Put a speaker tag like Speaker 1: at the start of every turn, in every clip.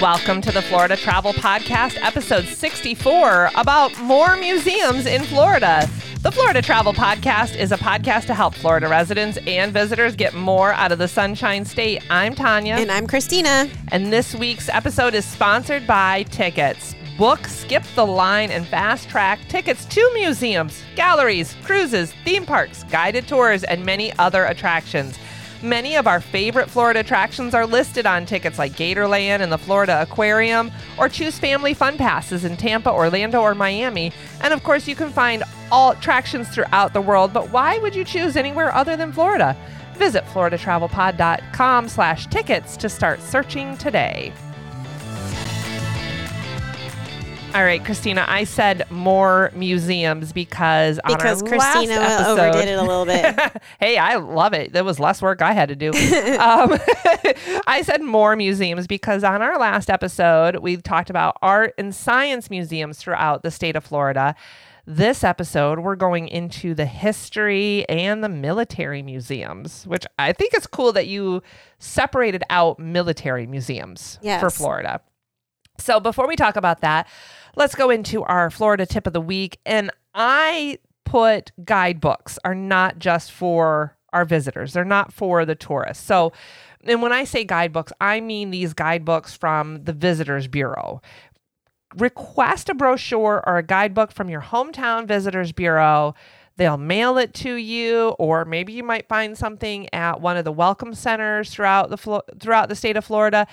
Speaker 1: Welcome to the Florida Travel Podcast, episode 64, about more museums in Florida. The Florida Travel Podcast is a podcast to help Florida residents and visitors get more out of the Sunshine State. I'm Tanya.
Speaker 2: And I'm Christina.
Speaker 1: And this week's episode is sponsored by Tiqets. Book, skip the line, and fast track tickets to museums, galleries, cruises, theme parks, guided tours, and many other attractions. Many of our favorite Florida attractions are listed on Tiqets like Gatorland and the Florida Aquarium, or choose family fun passes in Tampa, Orlando, or Miami. And of course, you can find all attractions throughout the world, but why would you choose anywhere other than Florida? Visit floridatravelpod.com slash tickets to start searching today. All right, Christina, I said more museums because on
Speaker 2: Because
Speaker 1: our
Speaker 2: Christina
Speaker 1: last episode,
Speaker 2: overdid it a little bit.
Speaker 1: hey, I love it. There was less work I had to do. um, I said more museums because on our last episode, we talked about art and science museums throughout the state of Florida. This episode, we're going into the history and the military museums, which I think it's cool that you separated out military museums for Florida. So before we talk about that, let's go into our Florida tip of the week. And I put guidebooks are not just for our visitors, they're not for the tourists. So, and when I say guidebooks, I mean these guidebooks from the Visitors Bureau. Request a brochure or a guidebook from your hometown Visitors Bureau. They'll mail it to you, or maybe you might find something at one of the welcome centers throughout the throughout the state of Florida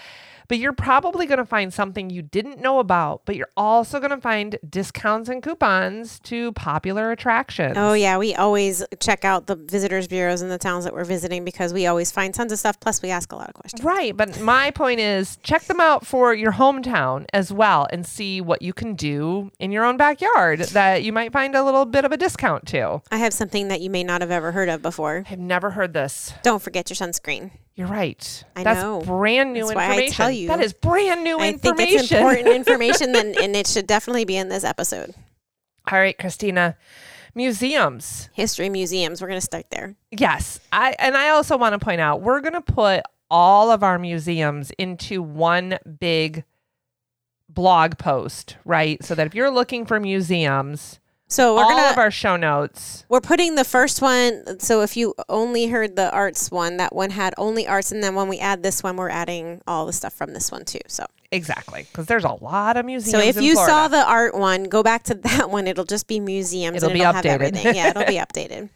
Speaker 1: but you're probably going to find something you didn't know about, but you're also going to find discounts and coupons to popular attractions.
Speaker 2: oh, yeah. We always check out the visitors bureaus in the towns that we're visiting because we always find tons of stuff. Plus, we ask a lot of questions.
Speaker 1: Right, but my point is check them out for your hometown as well and see what you can do in your own backyard that you might find a little bit of a discount to.
Speaker 2: I have something that you may not have ever heard of before.
Speaker 1: I've never heard this.
Speaker 2: Don't forget your sunscreen.
Speaker 1: You're right.
Speaker 2: I
Speaker 1: That's
Speaker 2: know.
Speaker 1: brand new
Speaker 2: That's why I
Speaker 1: information.
Speaker 2: tell you.
Speaker 1: That is brand new
Speaker 2: I
Speaker 1: information.
Speaker 2: think it's important information, then, and it should definitely be in this episode.
Speaker 1: All right, Christina. Museums.
Speaker 2: History museums. We're going to start there.
Speaker 1: Yes. I and I also want to point out we're going to put all of our museums into one big blog post, right? So that if you're looking for museums,
Speaker 2: So we're
Speaker 1: all
Speaker 2: gonna
Speaker 1: of our show notes.
Speaker 2: We're putting the first one. So if you only heard the arts one, that one had only arts, and then when we add this one, we're adding all the stuff from this one too. So,
Speaker 1: Exactly, because there's a lot of museums.
Speaker 2: so if you
Speaker 1: Florida.
Speaker 2: saw the art one, go back to that one. It'll just be museums.
Speaker 1: It'll
Speaker 2: and
Speaker 1: be
Speaker 2: it'll have
Speaker 1: updated.
Speaker 2: everything. Yeah, it'll be updated.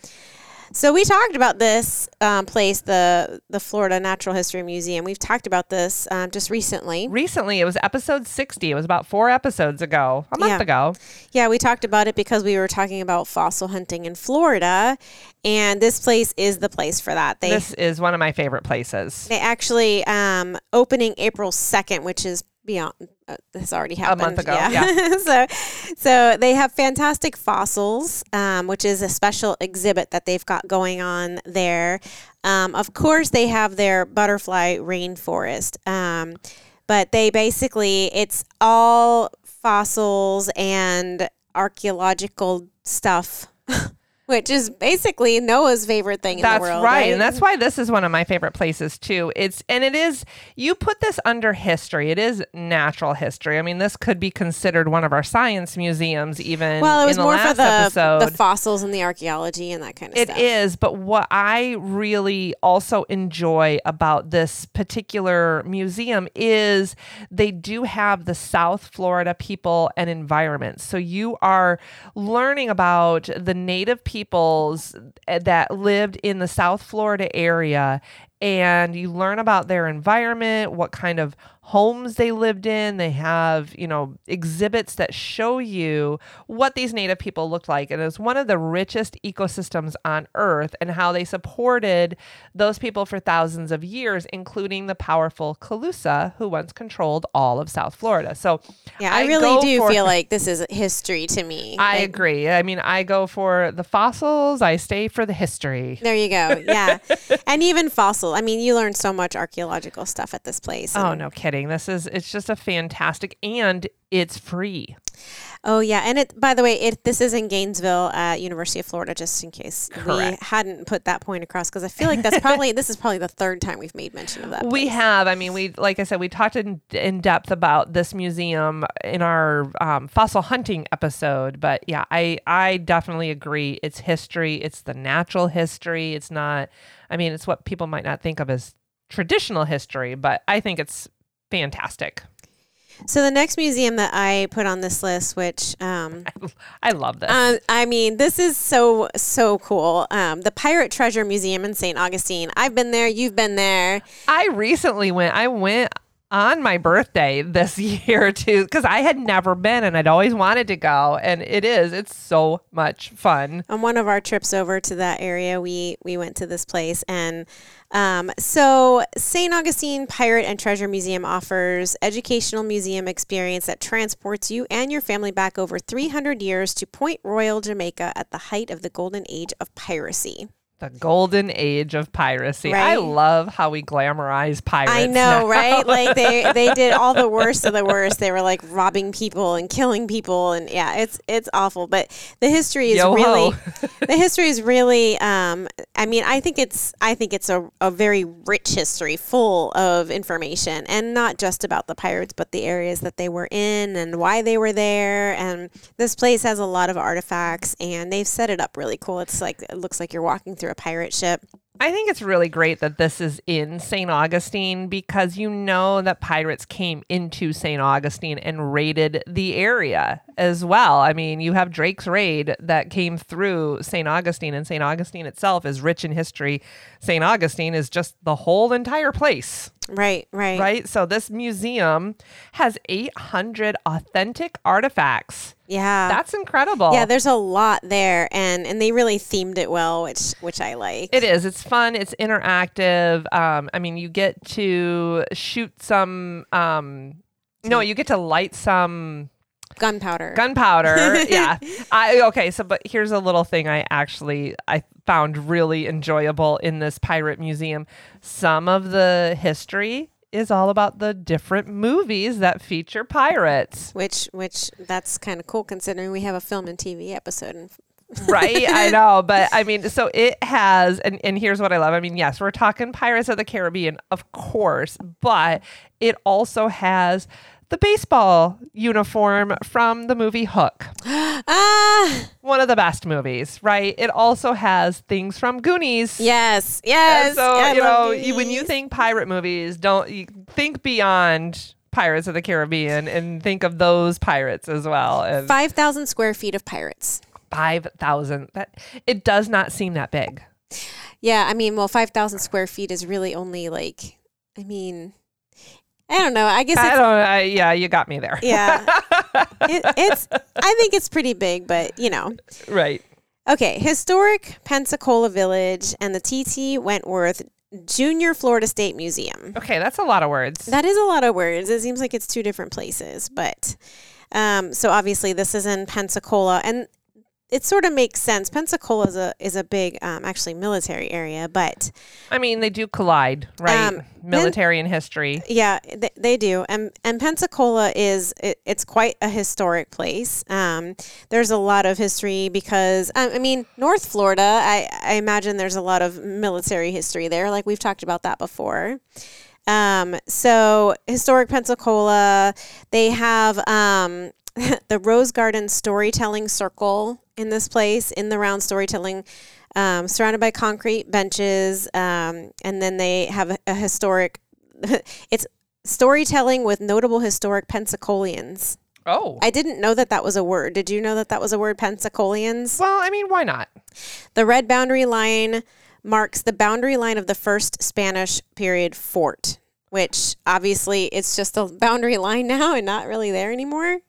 Speaker 2: So we talked about this um, place, the the Florida Natural History Museum. We've talked about this um, just recently.
Speaker 1: recently, it was episode 60. It was about four episodes ago, a month
Speaker 2: Yeah.
Speaker 1: ago.
Speaker 2: Yeah, we talked about it because we were talking about fossil hunting in Florida, and this place is the place for that. They
Speaker 1: This is one of my favorite places.
Speaker 2: They actually um, opening April second, which is beyond. Uh, this already happened a
Speaker 1: month ago, yeah.
Speaker 2: so, so they have fantastic fossils, um, which is a special exhibit that they've got going on there. Um, of course, they have their butterfly rainforest, um, but they basically it's all fossils and archaeological stuff. Which is basically Noah's favorite thing in
Speaker 1: That's
Speaker 2: the world,
Speaker 1: right.
Speaker 2: right?
Speaker 1: And that's why this is one of my favorite places too. It's and it is you put this under history. It is natural history. I mean, this could be considered one of our science museums even
Speaker 2: Well, it was
Speaker 1: in the
Speaker 2: more for the
Speaker 1: episode.
Speaker 2: the fossils and the archaeology and that kind of
Speaker 1: It
Speaker 2: stuff.
Speaker 1: It is, but what I really also enjoy about this particular museum is they do have the South Florida people and environment. So you are learning about the native peoples eh, that lived in the South Florida area and you learn about their environment, what kind of homes they lived in. They have, you know, exhibits that show you what these native people looked like. And it's one of the richest ecosystems on earth and how they supported those people for thousands of years, including the powerful Calusa, who once controlled all of South Florida. So
Speaker 2: Yeah, I,
Speaker 1: go
Speaker 2: really do
Speaker 1: for-
Speaker 2: feel like this is history to me.
Speaker 1: I
Speaker 2: Like,
Speaker 1: agree. I mean, I go for the fossils, I stay for the history.
Speaker 2: There you go. Yeah, and even fossil. I mean, you learn so much archaeological stuff at this place.
Speaker 1: Oh no kidding. This is it's just a fantastic and it's free.
Speaker 2: Oh yeah, and it. By the way, it this is in Gainesville at University of Florida, just in case
Speaker 1: Correct.
Speaker 2: we hadn't put that point across, because I feel like that's probably this is probably the third time we've made mention of that.
Speaker 1: We have. I mean, we like I said, we talked in, in depth about this museum in our um, fossil hunting episode. But yeah, I I definitely agree. It's history. It's the natural history. It's not. I mean, it's what people might not think of as traditional history, but I think it's fantastic.
Speaker 2: So the next museum that I put on this list, which um,
Speaker 1: I love this.
Speaker 2: um, I mean, this is so so cool. Um, the Pirate Treasure Museum in St. Augustine. I've been there. You've been there.
Speaker 1: I recently went. I went on my birthday this year too because I had never been and I'd always wanted to go, and it is. It's so much fun.
Speaker 2: On one of our trips over to that area, we we went to this place, and um, so St. Augustine Pirate and Treasure Museum offers educational museum experience that transports you and your family back over 300 years to Port Royal, Jamaica, at the height of the golden age of piracy.
Speaker 1: The golden age of piracy. I love how we glamorize pirates.
Speaker 2: I
Speaker 1: now.
Speaker 2: know, right? Like they they did all the worst of the worst. They were like robbing people and killing people, and yeah, it's it's awful. But the history is
Speaker 1: Yo
Speaker 2: really the history is really. Um, I mean, I think it's I think it's a, a very rich history, full of information, and not just about the pirates, but the areas that they were in and why they were there. And this place has a lot of artifacts, and they've set it up really cool. It's like it looks like you're walking through a pirate ship.
Speaker 1: I think it's really great that this is in St. Augustine because you know that pirates came into St. Augustine and raided the area as well. I mean, you have Drake's raid that came through St. Augustine, and St. Augustine itself is rich in history. St. Augustine is just the whole entire place.
Speaker 2: Right, right,
Speaker 1: right? So this museum has 800 authentic artifacts.
Speaker 2: Yeah,
Speaker 1: That's incredible.
Speaker 2: Yeah, there's a lot there, and and they really themed it well, which which I like.
Speaker 1: it is. It's fun. It's interactive. Um, I mean, you get to shoot some. Um, no, you get to light some
Speaker 2: Gunpowder.
Speaker 1: gunpowder. yeah. I okay. So, but here's a little thing I actually I found really enjoyable in this pirate museum. Some of the history is all about the different movies that feature pirates.
Speaker 2: which which that's kind of cool considering we have a film and TV episode. And
Speaker 1: right? I know but i mean so it has and, and here's what i love. I mean yes we're talking pirates of the caribbean of course but it also has the baseball uniform from the movie hook.
Speaker 2: Ah,
Speaker 1: one of the best movies right? It also has things from goonies.
Speaker 2: Yes,
Speaker 1: And
Speaker 2: yes.
Speaker 1: so
Speaker 2: I
Speaker 1: you know you- when you think pirate movies don't you think beyond pirates of the caribbean and think of those pirates as well and
Speaker 2: five thousand square feet of pirates.
Speaker 1: 5000 that it does not seem that big
Speaker 2: Yeah, I mean, well, five thousand square feet is really only like, I mean, I don't know. I guess
Speaker 1: I don't. I, yeah, you got me there.
Speaker 2: yeah, it, it's. I think it's pretty big, but you know.
Speaker 1: right.
Speaker 2: Okay, historic Pensacola Village and the T.T. Wentworth Junior Florida State Museum.
Speaker 1: Okay, that's a lot of words.
Speaker 2: That is a lot of words. It seems like it's two different places, but um, so obviously this is in Pensacola, and it sort of makes sense. Pensacola is a is a big, um, actually military area, but
Speaker 1: I mean, they do collide, right?
Speaker 2: Um,
Speaker 1: Military and history.
Speaker 2: yeah, they, they do. And and Pensacola is it, it's quite a historic place. Um, there's a lot of history because I, I mean North Florida. I, I imagine there's a lot of military history there. Like we've talked about that before. Um, so historic Pensacola, they have um, the Rose Garden Storytelling Circle in this place in the round storytelling. Um, surrounded by concrete benches, um, and then they have a, a historic. it's storytelling with notable historic Pensacolians.
Speaker 1: Oh.
Speaker 2: I didn't know that that was a word. Did you know that that was a word, Pensacolians?
Speaker 1: well, I mean, why not?
Speaker 2: The red boundary line marks the boundary line of the first Spanish period fort, which obviously it's just a boundary line now and not really there anymore.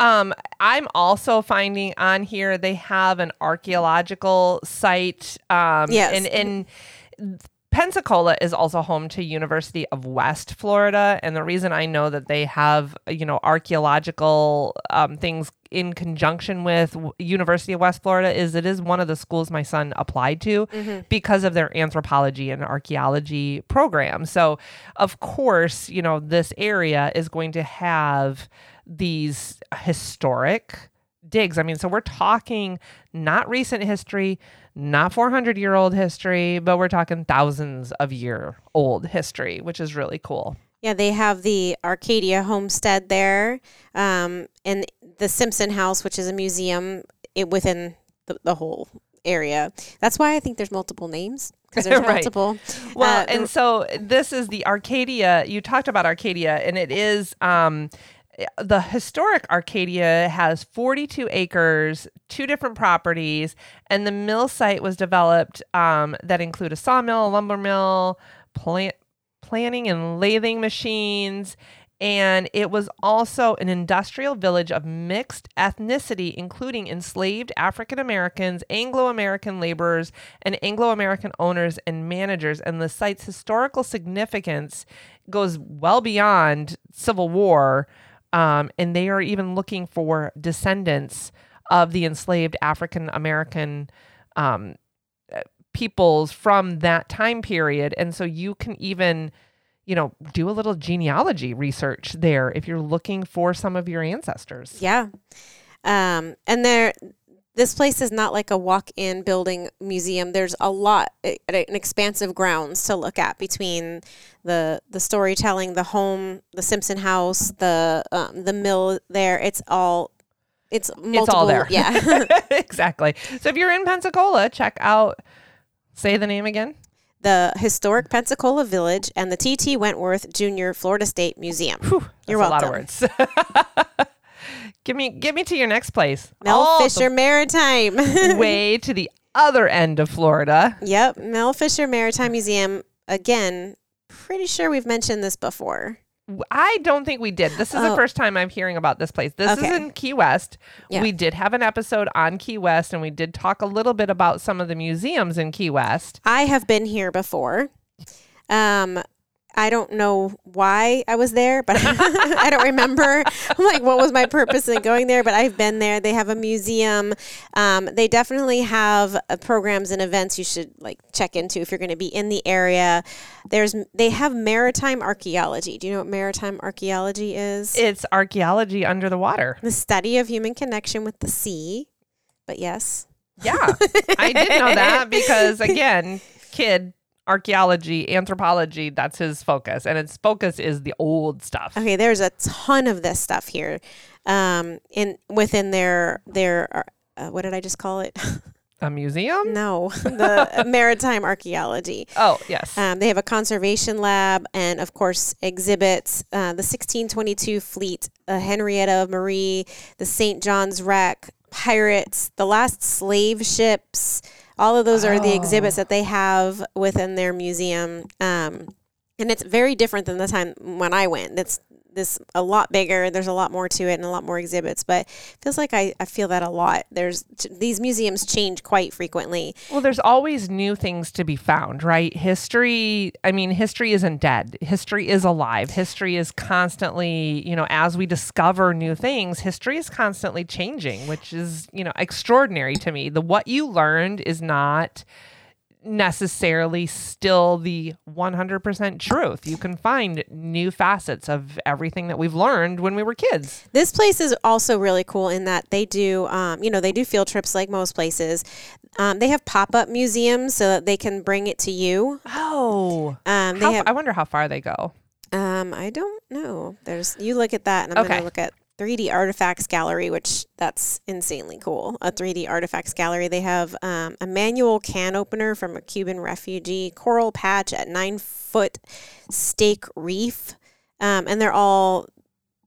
Speaker 1: Um, I'm also finding on here they have an archaeological site. Um,
Speaker 2: Yes.
Speaker 1: and and Pensacola is also home to University of West Florida, and the reason I know that they have you know archaeological um, things in conjunction with University of West Florida is it is one of the schools my son applied to because of their anthropology and archaeology program. So, of course, you know this area is going to have these historic digs. I mean, so we're talking not recent history, not 400 year old history, but we're talking thousands of year old history, which is really cool.
Speaker 2: Yeah, they have the Arcadia Homestead there, um, and the Simpson House, which is a museum it, within the, the whole area. That's why I think there's multiple names because there's
Speaker 1: Right.
Speaker 2: multiple.
Speaker 1: Well,
Speaker 2: uh,
Speaker 1: and so this is the Arcadia. You talked about Arcadia, and it is um, the historic Arcadia has 42 acres, two different properties, and the mill site was developed um, that include a sawmill, a lumber mill, plant planning and lathing machines. And it was also an industrial village of mixed ethnicity, including enslaved African Americans, Anglo American laborers, and Anglo American owners and managers. And the site's historical significance goes well beyond Civil War. Um, and they are even looking for descendants of the enslaved African American um, peoples from that time period. And so you can even, you know, do a little genealogy research there if you're looking for some of your ancestors.
Speaker 2: Yeah. Um, and there, this place is not like a walk-in building museum. There's a lot, an expansive grounds to look at between the the storytelling, the home, the Simpson house, the um, the mill. There, it's all. It's multiple.
Speaker 1: It's all there.
Speaker 2: Yeah.
Speaker 1: exactly. So if you're in Pensacola, check out say the name again.
Speaker 2: the historic Pensacola Village and the T.T. Wentworth Jr. Florida State Museum.
Speaker 1: Whew,
Speaker 2: You're welcome.
Speaker 1: a lot of words. give me give me to your next place.
Speaker 2: Mel
Speaker 1: All
Speaker 2: Fisher Maritime.
Speaker 1: way to the other end of Florida.
Speaker 2: Yep, Mel Fisher Maritime Museum. Again, pretty sure we've mentioned this before.
Speaker 1: I don't think we did. This is the
Speaker 2: Oh.
Speaker 1: first time I'm hearing about this place. This
Speaker 2: Okay.
Speaker 1: is in Key West.
Speaker 2: Yeah.
Speaker 1: We did have an episode on Key West and we did talk a little bit about some of the museums in Key West.
Speaker 2: I have been here before. Um, I don't know why I was there, but I don't remember I'm like what was my purpose in going there. But I've been there. They have a museum. Um, they definitely have uh, programs and events you should like check into if you're going to be in the area. There's they have maritime archaeology. Do you know what maritime archaeology is?
Speaker 1: It's archaeology under the water.
Speaker 2: the study of human connection with the sea. But yes,
Speaker 1: Yeah. I did know that because again, kid archaeology, anthropology, that's his focus. And its focus is the old stuff.
Speaker 2: Okay, there's a ton of this stuff here, um, in within their their uh, what did I just call it?
Speaker 1: A museum?
Speaker 2: no, the maritime archaeology.
Speaker 1: Oh, yes.
Speaker 2: Um, they have a conservation lab and, of course, exhibits uh, the 1622 fleet, uh, Henrietta Marie, the St. John's wreck, pirates, the last slave ships. All of those are the exhibits that they have within their museum. Um, and it's very different than the time when I went. It's this a lot bigger. There's a lot more to it and a lot more exhibits. But feels like I, I feel that a lot. There's these museums change quite frequently.
Speaker 1: Well, there's always new things to be found, right? History, I mean, history isn't dead. History is alive. History is constantly, you know, as we discover new things, history is constantly changing, which is, you know, extraordinary to me. The what you learned is not necessarily still the 100% truth. You can find new facets of everything that we've learned when we were kids.
Speaker 2: This place is also really cool in that they do, um, you know, they do field trips like most places. Um, they have pop up museums so that they can bring it to you.
Speaker 1: Oh.
Speaker 2: Um, they
Speaker 1: How,
Speaker 2: have,
Speaker 1: I wonder how far they go.
Speaker 2: um, I don't know. There's, you look at that, and I'm
Speaker 1: Okay.
Speaker 2: going to look at 3D Artifacts Gallery, which that's insanely cool. A 3D Artifacts Gallery. They have um, a manual can opener from a Cuban refugee, coral patch at nine foot stake reef, um, and they're all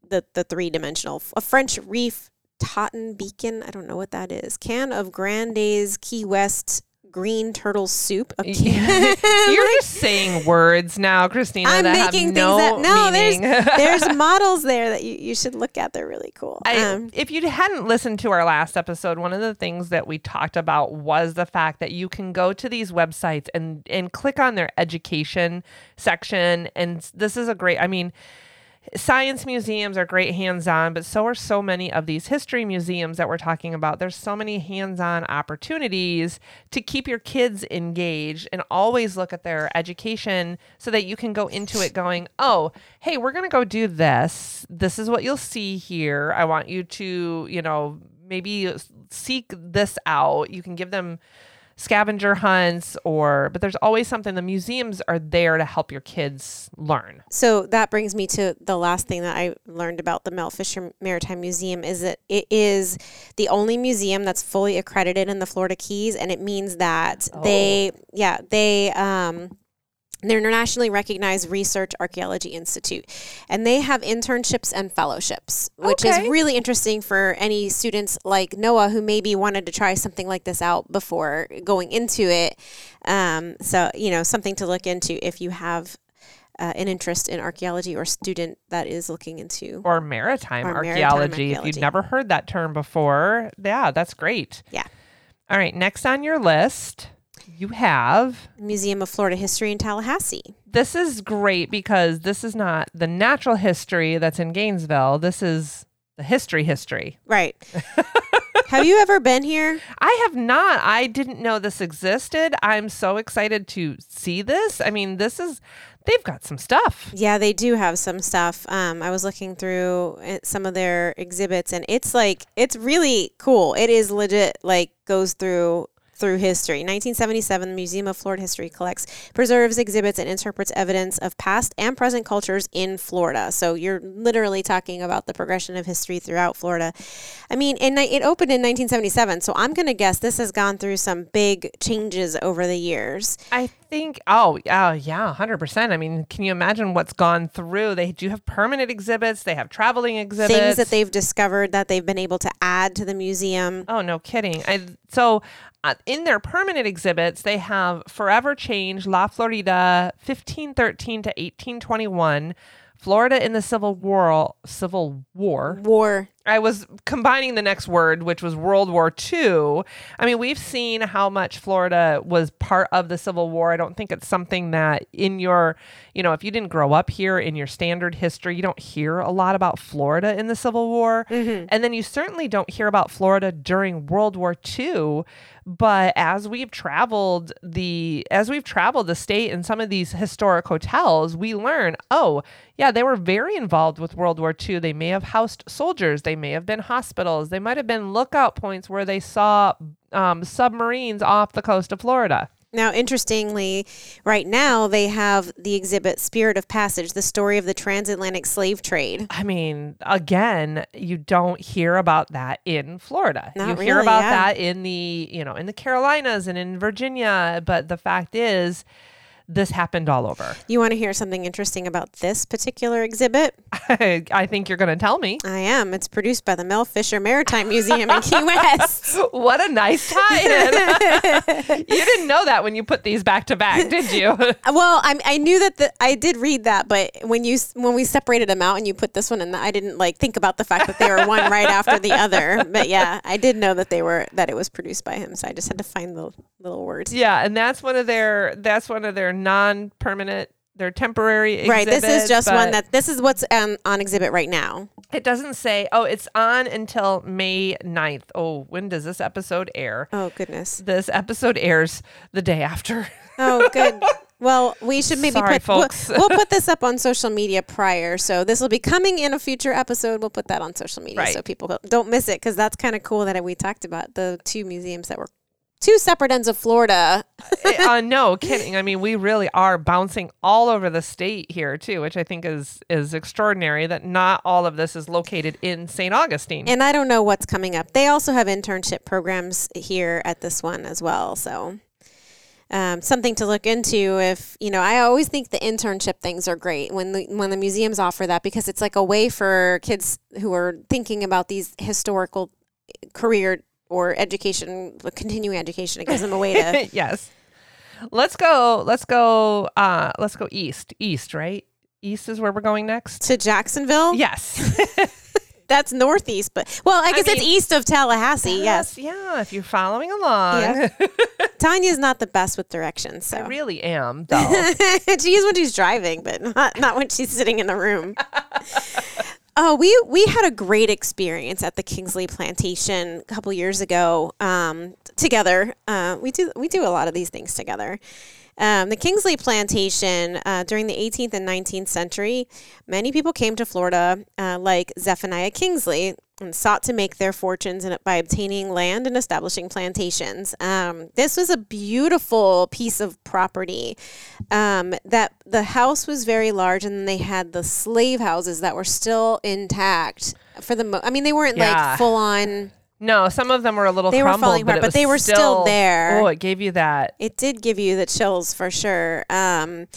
Speaker 2: the the three dimensional. A French reef Totten beacon. I don't know what that is. Can of Grande's Key West green turtle soup. Okay.
Speaker 1: You're just saying words now, Christina.
Speaker 2: I'm making
Speaker 1: no
Speaker 2: things up. No,
Speaker 1: meaning.
Speaker 2: there's there's models there that you, you should look at. They're really cool.
Speaker 1: I,
Speaker 2: um,
Speaker 1: if you hadn't listened to our last episode, one of the things that we talked about was the fact that you can go to these websites and and click on their education section, and this is a great. I mean. Science museums are great hands on, but so are so many of these history museums that we're talking about. There's so many hands on opportunities to keep your kids engaged and always look at their education so that you can go into it going, oh, hey, we're going to go do this. This is what you'll see here. I want you to, you know, maybe seek this out. You can give them scavenger hunts or but there's always something the museums are there to help your kids learn.
Speaker 2: So that brings me to the last thing that I learned about the Mel Fisher Maritime Museum is that it is the only museum that's fully accredited in the Florida Keys, and it means that they, yeah, they, um, they're internationally recognized research archaeology institute and they have internships and fellowships which
Speaker 1: Okay.
Speaker 2: is really interesting for any students like noah who maybe wanted to try something like this out before going into it um, so you know something to look into if you have uh, an interest in archaeology or student that is looking into
Speaker 1: or maritime,
Speaker 2: Or
Speaker 1: archaeology. If
Speaker 2: archaeology.
Speaker 1: you've never heard that term before, yeah, that's great.
Speaker 2: Yeah.
Speaker 1: All right, next on your list, you have
Speaker 2: museum of florida history in tallahassee
Speaker 1: this is great because this is not the natural history that's in Gainesville. This is the history history.
Speaker 2: right have you ever been here
Speaker 1: I have not. I didn't know this existed. I'm so excited to see this. I mean, this is they've got some stuff.
Speaker 2: Yeah, they do have some stuff. Um, I was looking through uh, some of their exhibits, and it's like it's really cool. It is legit. Like goes through through history. 1977, the Museum of Florida History collects, preserves, exhibits, and interprets evidence of past and present cultures in Florida. So you're literally talking about the progression of history throughout Florida. I mean, and it opened in 1977, so I'm going to guess this has gone through some big changes over the years.
Speaker 1: I think oh, oh yeah, 100%. I mean, can you imagine what's gone through? They do have permanent exhibits, they have traveling exhibits.
Speaker 2: Things that they've discovered that they've been able to add to the museum.
Speaker 1: Oh, no kidding. I, so, uh, in their permanent exhibits, they have Forever Change, La Florida, 1513 to 1821, Florida in the Civil War. Civil War.
Speaker 2: War.
Speaker 1: I was combining the next word, which was World War II. I mean, we've seen how much Florida was part of the Civil War. I don't think it's something that in your, you know, if you didn't grow up here in your standard history, you don't hear a lot about Florida in the Civil War. Mm-hmm. And then you certainly don't hear about Florida during World War II. But as we've traveled the as we've traveled the state in some of these historic hotels, we learn, oh, yeah, they were very involved with World War II. They may have housed soldiers. They may have been hospitals. They might have been lookout points where they saw um, submarines off the coast of Florida.
Speaker 2: Now, interestingly, right now they have the exhibit Spirit of Passage, the story of the transatlantic slave trade.
Speaker 1: I mean, again, you don't hear about that in Florida.
Speaker 2: Not
Speaker 1: you hear about
Speaker 2: yeah.
Speaker 1: that in the, you know, in the Carolinas and in Virginia, but the fact is this happened all over.
Speaker 2: You want to hear something interesting about this particular exhibit?
Speaker 1: I, I think you're going to tell me.
Speaker 2: I am. It's produced by the Mel Fisher Maritime Museum in Key West.
Speaker 1: What a nice tie-in. you didn't know that when you put these back to back, did you?
Speaker 2: Well, I, I knew that the, I did read that, but when you when we separated them out and you put this one in, the, I didn't like think about the fact that they were one right after the other. But yeah, I did know that they were that it was produced by him, so I just had to find the little words.
Speaker 1: yeah, and that's one of their that's one of their non-permanent they're temporary
Speaker 2: Right. This is just one that this is what's um, on exhibit right now.
Speaker 1: it doesn't say oh it's on until May 9th. Oh, when does this episode air?
Speaker 2: Oh goodness.
Speaker 1: This episode airs the day after.
Speaker 2: Oh good. Well, we should maybe
Speaker 1: Sorry,
Speaker 2: put we'll-
Speaker 1: folks.
Speaker 2: We'll, put this up on social media prior, so this will be coming in a future episode. We'll put that on social media
Speaker 1: Right.
Speaker 2: so people don't miss it because that's kind of cool that we talked about the two museums that were two separate ends of Florida.
Speaker 1: uh, no kidding. I mean, we really are bouncing all over the state here too, which I think is is extraordinary. That not all of this is located in St. Augustine.
Speaker 2: And I don't know what's coming up. They also have internship programs here at this one as well. So um, something to look into. If you know, I always think the internship things are great when the when the museums offer that because it's like a way for kids who are thinking about these historical career or education, continuing education. It gives them a way to.
Speaker 1: yes. Let's go. Let's go. Uh, let's go east. East, right? East is where we're going next.
Speaker 2: to Jacksonville.
Speaker 1: Yes.
Speaker 2: That's northeast, but well, I guess it's
Speaker 1: mean-
Speaker 2: east of Tallahassee. Yes,
Speaker 1: Yeah. If you're following along,
Speaker 2: Yeah. Tanya's not the best with directions, So I
Speaker 1: really am, though.
Speaker 2: she is when she's driving, but not not when she's sitting in the room. Oh, we we had a great experience at the Kingsley Plantation a couple years ago um, together. Uh, we do we do a lot of these things together. Um, the Kingsley Plantation uh, during the 18th and 19th century, many people came to Florida, uh, like Zephaniah Kingsley, and sought to make their fortunes in, by obtaining land and establishing plantations. Um, this was a beautiful piece of property. Um, that the house was very large, and they had the slave houses that were still intact. For the, mo- I mean, they weren't
Speaker 1: Yeah.
Speaker 2: like full on.
Speaker 1: No, some of them were a little
Speaker 2: They were falling
Speaker 1: but,
Speaker 2: apart,
Speaker 1: it
Speaker 2: but they were still there.
Speaker 1: Oh, it gave you that.
Speaker 2: It did give you the chills for sure. Um,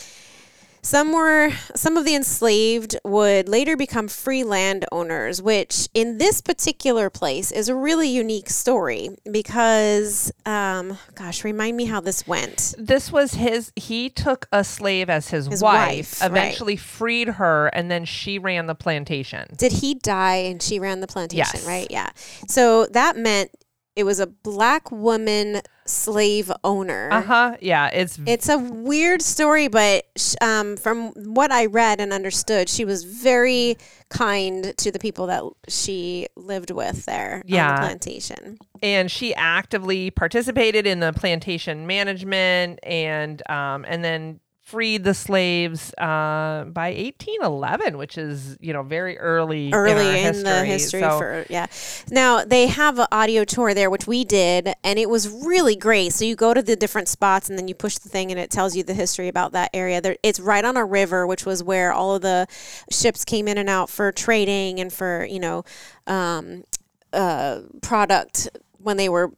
Speaker 2: some were some of the enslaved would later become free landowners, which in this particular place is a really unique story because, um, gosh, remind me how this went.
Speaker 1: This was his. He took a slave as his,
Speaker 2: His
Speaker 1: wife,
Speaker 2: wife, right.
Speaker 1: eventually freed her, and then she ran the plantation.
Speaker 2: Did he die and she ran the plantation?
Speaker 1: Yes.
Speaker 2: Right. Yeah. So that meant it was a black woman slave owner.
Speaker 1: Uh huh. Yeah, it's
Speaker 2: It's a weird story, but um, from what I read and understood, she was very kind to the people that she lived with there on
Speaker 1: Yeah.
Speaker 2: the plantation.
Speaker 1: and she actively participated in the plantation management and um, and then freed the slaves uh, by 1811 which is you know very early
Speaker 2: Early
Speaker 1: in,
Speaker 2: in, the history
Speaker 1: So-
Speaker 2: for yeah. Now they have an audio tour there, which we did, and it was really great. So you go to the different spots, and then you push the thing, and it tells you the history about that area. There, it's right on a river, which was where all of the ships came in and out for trading and for you know um, uh, product when they were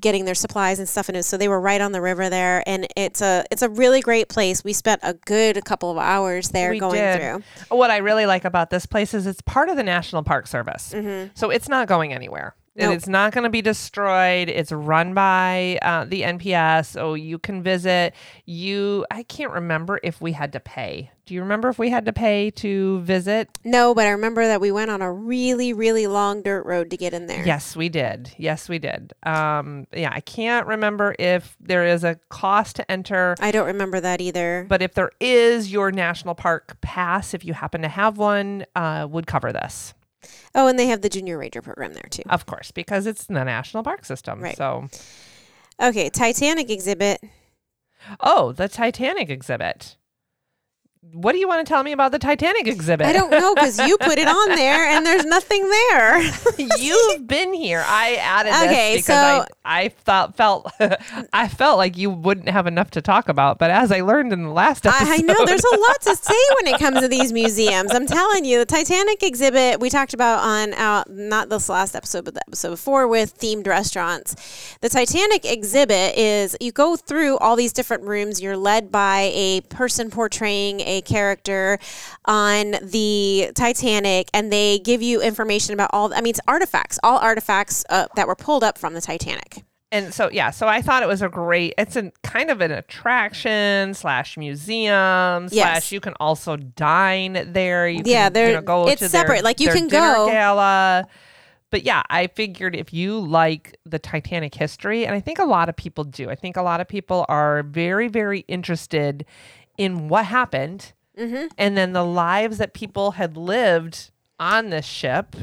Speaker 2: getting their supplies and stuff in it. So they were right on the river there, and it's a it's a really great place. We spent a good couple of hours there
Speaker 1: We
Speaker 2: going
Speaker 1: did.
Speaker 2: through.
Speaker 1: what i really like about this place is it's part of the national park service
Speaker 2: Mm-hmm.
Speaker 1: so it's not going anywhere and
Speaker 2: Nope.
Speaker 1: it's not going to be destroyed it's run by uh, the nps so you can visit you i can't remember if we had to pay do you remember if we had to pay to visit
Speaker 2: No, but I remember that we went on a really really long dirt road to get in there.
Speaker 1: Yes, we did. Yes, we did. Um, yeah, I can't remember if there is a cost to enter,
Speaker 2: I don't remember that either.
Speaker 1: but if there is, your national park pass, if you happen to have one, uh, would cover this,
Speaker 2: oh, and they have the junior ranger program there too.
Speaker 1: of course, because it's in the national park system.
Speaker 2: Right.
Speaker 1: So,
Speaker 2: Okay, Titanic exhibit.
Speaker 1: oh, the Titanic exhibit. What do you want to tell me about the Titanic exhibit?
Speaker 2: I don't know because you put it on there and there's nothing there.
Speaker 1: You've been here. I added
Speaker 2: Okay,
Speaker 1: this because
Speaker 2: so-
Speaker 1: I, I felt felt I felt like you wouldn't have enough to talk about. But as I learned in the last episode,
Speaker 2: I, I know there's a lot to say when it comes to these museums. I'm telling you, the Titanic exhibit we talked about on uh, not this last episode, but the episode before with themed restaurants. The Titanic exhibit is you go through all these different rooms. You're led by a person portraying a character on the Titanic, and they give you information about all. I mean, it's artifacts, all artifacts uh, that were pulled up from the Titanic.
Speaker 1: and so yeah, so I thought it was a great. It's a kind of an attraction slash museum slash. You can also dine there. You
Speaker 2: Yeah,
Speaker 1: can, you know, go
Speaker 2: it's
Speaker 1: to their-
Speaker 2: separate. Like, you can go-
Speaker 1: gala. But yeah, I figured if you like the Titanic history, and I think a lot of people do, I think a lot of people are very, very interested in what happened
Speaker 2: Mm-hmm.
Speaker 1: and then the lives that people had lived on this ship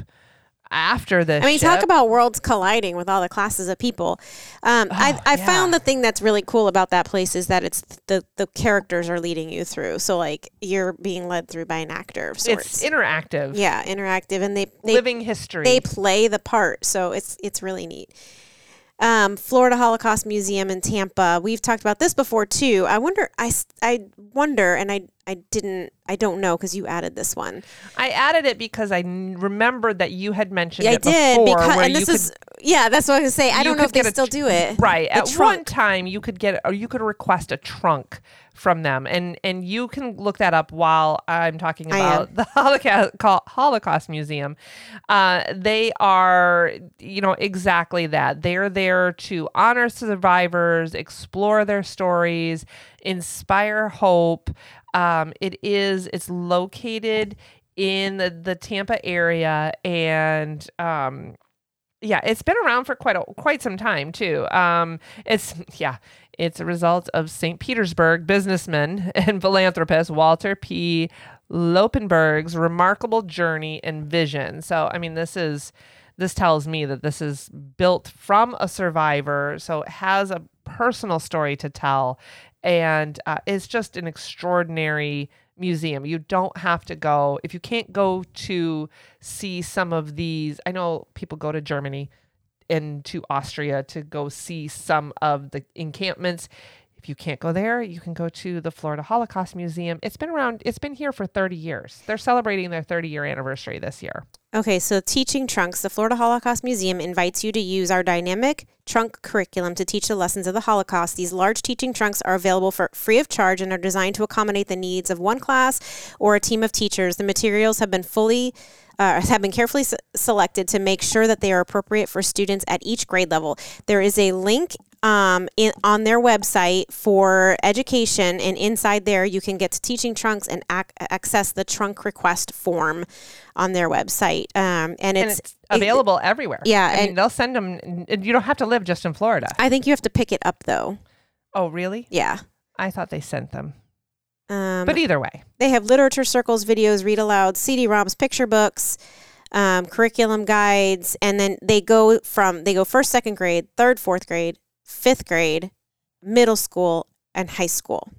Speaker 1: after this
Speaker 2: I mean,
Speaker 1: ship.
Speaker 2: talk about worlds colliding with all the classes of people. Um, I,
Speaker 1: Oh,
Speaker 2: I
Speaker 1: yeah.
Speaker 2: found the thing that's really cool about that place is that it's the the characters are leading you through. So like you're being led through by an actor of sorts.
Speaker 1: it's interactive.
Speaker 2: yeah, interactive, and they they
Speaker 1: living history.
Speaker 2: they play the part. So it's it's really neat. Um, Florida Holocaust Museum in Tampa. We've talked about this before too. I wonder. I, I wonder, and I I didn't. I don't know because you added this one.
Speaker 1: I added it because I n- remembered that you had mentioned
Speaker 2: Yeah, I did
Speaker 1: before.
Speaker 2: because and this
Speaker 1: could-
Speaker 2: is yeah. That's what I was gonna say. I don't know if they still
Speaker 1: tr-
Speaker 2: do it.
Speaker 1: Right.
Speaker 2: The
Speaker 1: At one time you could get or you could request a trunk from them and and you can look that up while I'm talking about the Holocaust Holocaust Museum. Uh, they are you know exactly that. They're there to honor survivors, explore their stories, inspire hope. Um, it is it's located in the, the Tampa area and um yeah, it's been around for quite a, quite some time too. Um, it's yeah, it's a result of St. Petersburg businessman and philanthropist Walter P. Loebenberg's remarkable journey and vision. So, I mean, this is this tells me that this is built from a survivor, so it has a personal story to tell, and uh, it's just an extraordinary museum. You don't have to go if you can't go to see some of these. I know people go to Germany and to Austria to go see some of the encampments. If you can't go there, you can go to the Florida Holocaust Museum. It's been around, it's been here for 30 years. They're celebrating their 30 year anniversary this year.
Speaker 2: Okay, so teaching trunks. The Florida Holocaust Museum invites you to use our dynamic trunk curriculum to teach the lessons of the Holocaust. These large teaching trunks are available for free of charge and are designed to accommodate the needs of one class or a team of teachers. The materials have been fully uh, have been carefully se- selected to make sure that they are appropriate for students at each grade level. There is a link um, in, on their website for education, and inside there you can get to teaching trunks and ac- access the trunk request form on their website. Um, and
Speaker 1: And
Speaker 2: it's,
Speaker 1: it's available everywhere.
Speaker 2: yeah,
Speaker 1: I mean,
Speaker 2: and-
Speaker 1: they'll send them, you don't have to live just in Florida.
Speaker 2: I think you have to pick it up though.
Speaker 1: Oh, really?
Speaker 2: Yeah.
Speaker 1: I thought they sent them.
Speaker 2: Um,
Speaker 1: But either way,
Speaker 2: they have literature circles, videos, read aloud, CD-ROMs, picture books, um, curriculum guides, and then they go from they go first, second grade, third, fourth grade, fifth grade, middle school, and high school.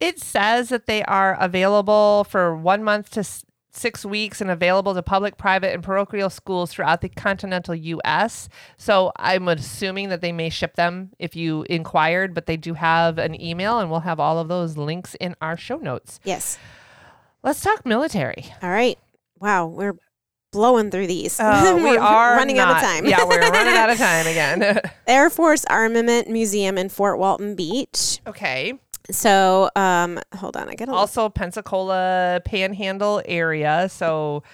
Speaker 1: it says that they are available for one month to s- six weeks and available to public, private, and parochial schools throughout the continental U.S. So I'm assuming that they may ship them if you inquired, but they do have an email, and we'll have all of those links in our show notes.
Speaker 2: Yes.
Speaker 1: Let's talk military.
Speaker 2: All right. Wow, we're blowing through these.
Speaker 1: Uh, we are
Speaker 2: running out of time.
Speaker 1: yeah, we're running out of time again.
Speaker 2: Air Force Armament Museum in Fort Walton Beach.
Speaker 1: okay.
Speaker 2: So, um, hold on, I get a
Speaker 1: also Pensacola Panhandle area. So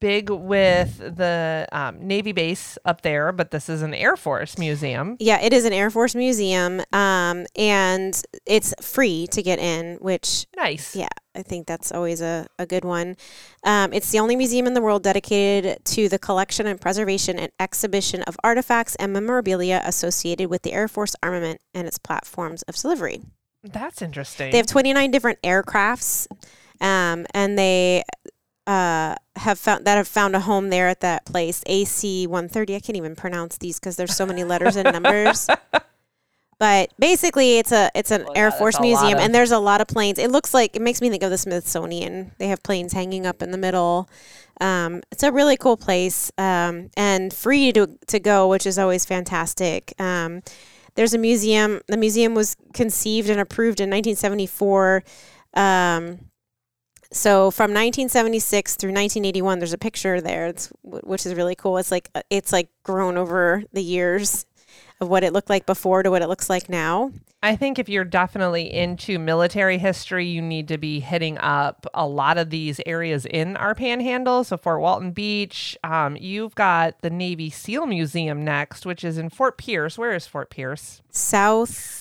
Speaker 1: big with the um, Navy base up there, but this is an Air Force museum.
Speaker 2: Yeah, it is an Air Force museum, um, and it's free to get in, which
Speaker 1: Nice.
Speaker 2: yeah, I think that's always a, a good one. Um, it's the only museum in the world dedicated to the collection and preservation and exhibition of artifacts and memorabilia associated with the Air Force armament and its platforms of delivery.
Speaker 1: That's interesting.
Speaker 2: They have 29 different aircrafts, um, and they uh, have found that have found a home there at that place. AC 130. I can't even pronounce these because there's so many letters and numbers. But basically, it's a it's an
Speaker 1: yeah,
Speaker 2: Air
Speaker 1: that's
Speaker 2: Force museum, and there's a lot of planes. It looks like it makes me think of the Smithsonian. They have planes hanging up in the middle. Um, it's a really cool place um, and free to to go, which is always fantastic. Um, there's a museum. The museum was conceived and approved in 1974. Um, so from 1976 through 1981, there's a picture there, it's, which is really cool. It's like uh, it's like grown over the years of what it looked like before to what it looks like now.
Speaker 1: I think if you're definitely into military history, you need to be hitting up a lot of these areas in our panhandle. So Fort Walton Beach, um, you've got the Navy SEAL Museum next, which is in Fort Pierce. Where is Fort Pierce?
Speaker 2: South.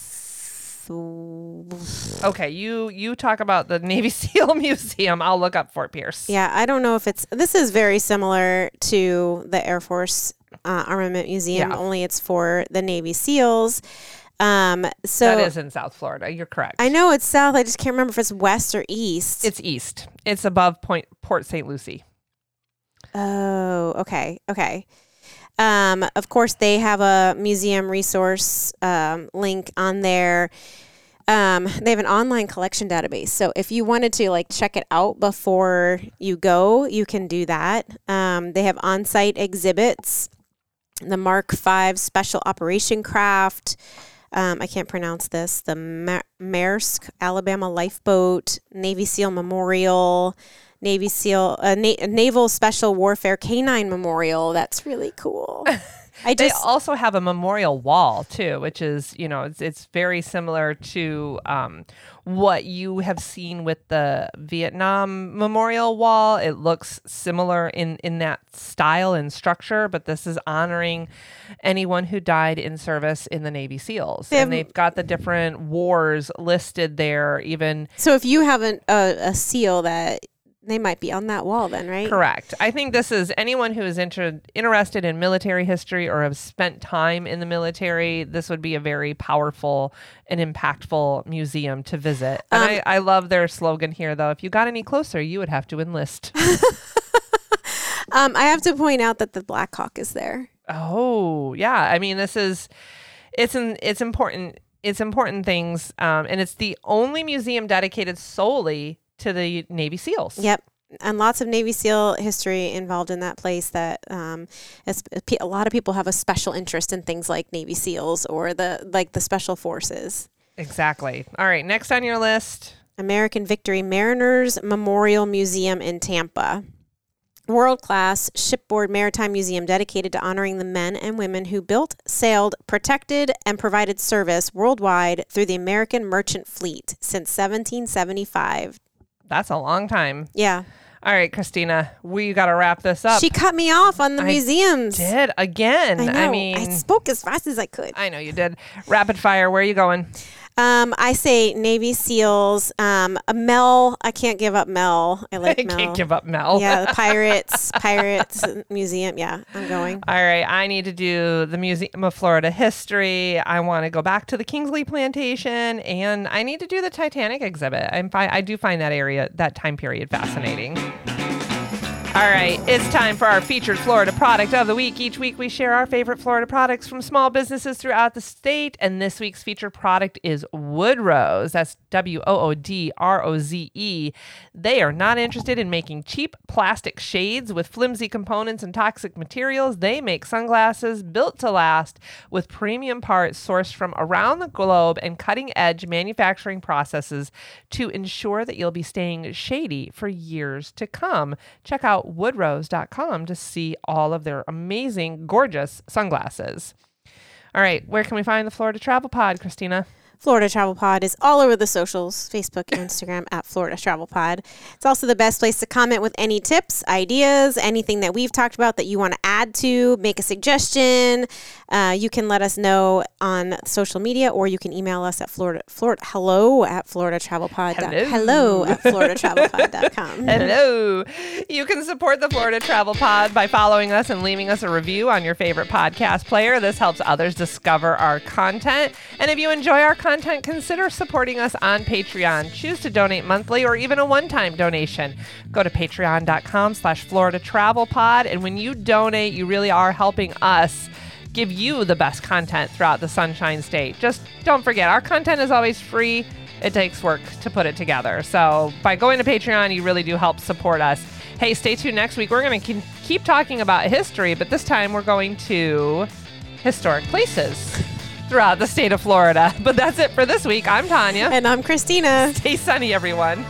Speaker 1: Okay, you you talk about the Navy SEAL Museum. I'll look up Fort Pierce.
Speaker 2: Yeah, I don't know if it's. This is very similar to the Air Force uh, Armament Museum,
Speaker 1: Yeah.
Speaker 2: only it's for the Navy SEALs. Um, so
Speaker 1: that is in South Florida. You're correct.
Speaker 2: I know it's south. I just can't remember if it's west or east.
Speaker 1: It's east. It's above Point Port St. Lucie.
Speaker 2: Oh, okay, okay. Um, of course, they have a museum resource um, link on there. Um, they have an online collection database, so if you wanted to like check it out before you go, you can do that. Um, they have on-site exhibits, the Mark V Special Operation Craft. um, I can't pronounce this, the Ma- Maersk, Alabama Lifeboat, Navy SEAL Memorial, Navy SEAL, uh, Na- Naval Special Warfare Canine Memorial. That's really cool. I
Speaker 1: They also have a memorial wall too, which is you know it's it's very similar to um, what you have seen with the Vietnam Memorial Wall. It looks similar in in that style and structure, but this is honoring anyone who died in service in the Navy SEALs,
Speaker 2: They have-
Speaker 1: and they've got the different wars listed there. Even
Speaker 2: so if you have an, a, a SEAL that they might be on that wall then, right?
Speaker 1: Correct. I think this is anyone who is inter- interested in military history or have spent time in the military. This would be a very powerful and impactful museum to visit. And
Speaker 2: Um,
Speaker 1: I, I love their slogan here, though. If you got any closer, you would have to enlist.
Speaker 2: Um, I have to point out that the Black Hawk is there.
Speaker 1: oh, yeah. I mean, this is it's an it's important. It's important things, um, and it's the only museum dedicated solely to the Navy SEALs.
Speaker 2: Yep. And lots of Navy SEAL history involved in that place. That um, a lot of people have a special interest in things like Navy SEALs or the like the special forces.
Speaker 1: Exactly. All right. Next on your list.
Speaker 2: American Victory Mariners Memorial Museum in Tampa. World class shipboard maritime museum dedicated to honoring the men and women who built, sailed, protected, and provided service worldwide through the American merchant fleet since 1775.
Speaker 1: That's a long time.
Speaker 2: Yeah.
Speaker 1: All right, Christina, we got to wrap this up.
Speaker 2: She cut me off on the
Speaker 1: I
Speaker 2: museums.
Speaker 1: did again.
Speaker 2: I know. I,
Speaker 1: mean,
Speaker 2: spoke as fast as I could.
Speaker 1: I know you did. Rapid fire. Where are you going?
Speaker 2: Um, I say Navy SEALs. Um, Mel. I can't give up Mel. I like
Speaker 1: I
Speaker 2: Mel.
Speaker 1: can't give up Mel.
Speaker 2: Yeah, the Pirates, Pirates Museum. Yeah, I'm going.
Speaker 1: All right, I need to do the Museum of Florida History. I want to go back to the Kingsley Plantation, and I need to do the Titanic exhibit. I'm fi- I do find that area, that time period, fascinating. All right, it's time for our featured Florida product of the week. Each week, we share our favorite Florida products from small businesses throughout the state. And this week's featured product is Woodroze. That's W O O D R O Z E. They are not interested in making cheap plastic shades with flimsy components and toxic materials. They make sunglasses built to last with premium parts sourced from around the globe and cutting edge manufacturing processes to ensure that you'll be staying shady for years to come. Check out woodroze.com to see all of their amazing, gorgeous sunglasses. All right, where can we find the Florida Travel Pod, Christina?
Speaker 2: Florida Travel Pod is all over the socials Facebook and Instagram at Florida Travel Pod. It's also the best place to comment with any tips, ideas, anything that we've talked about that you want to add to, make a suggestion. Uh, you can let us know on social media or you can email us at Florida, Florida hello at Florida Travel Pod.
Speaker 1: Hello.
Speaker 2: hello at FloridaTravelPod.com.
Speaker 1: Hello. You can support the Florida Travel Pod by following us and leaving us a review on your favorite podcast player. This helps others discover our content. And if you enjoy our content, consider supporting us on Patreon. Choose to donate monthly or even a one-time donation. Go to patreon.com slash Florida Travel Pod. And when you donate, you really are helping us give you the best content throughout the Sunshine State. Just don't forget, our content is always free. It takes work to put it together. So by going to Patreon, you really do help support us. Hey, stay tuned next week. We're going to keep talking about history, but this time we're going to historic places throughout the state of Florida. But that's it for this week. I'm Tanya.
Speaker 2: And I'm Christina.
Speaker 1: Stay sunny, everyone.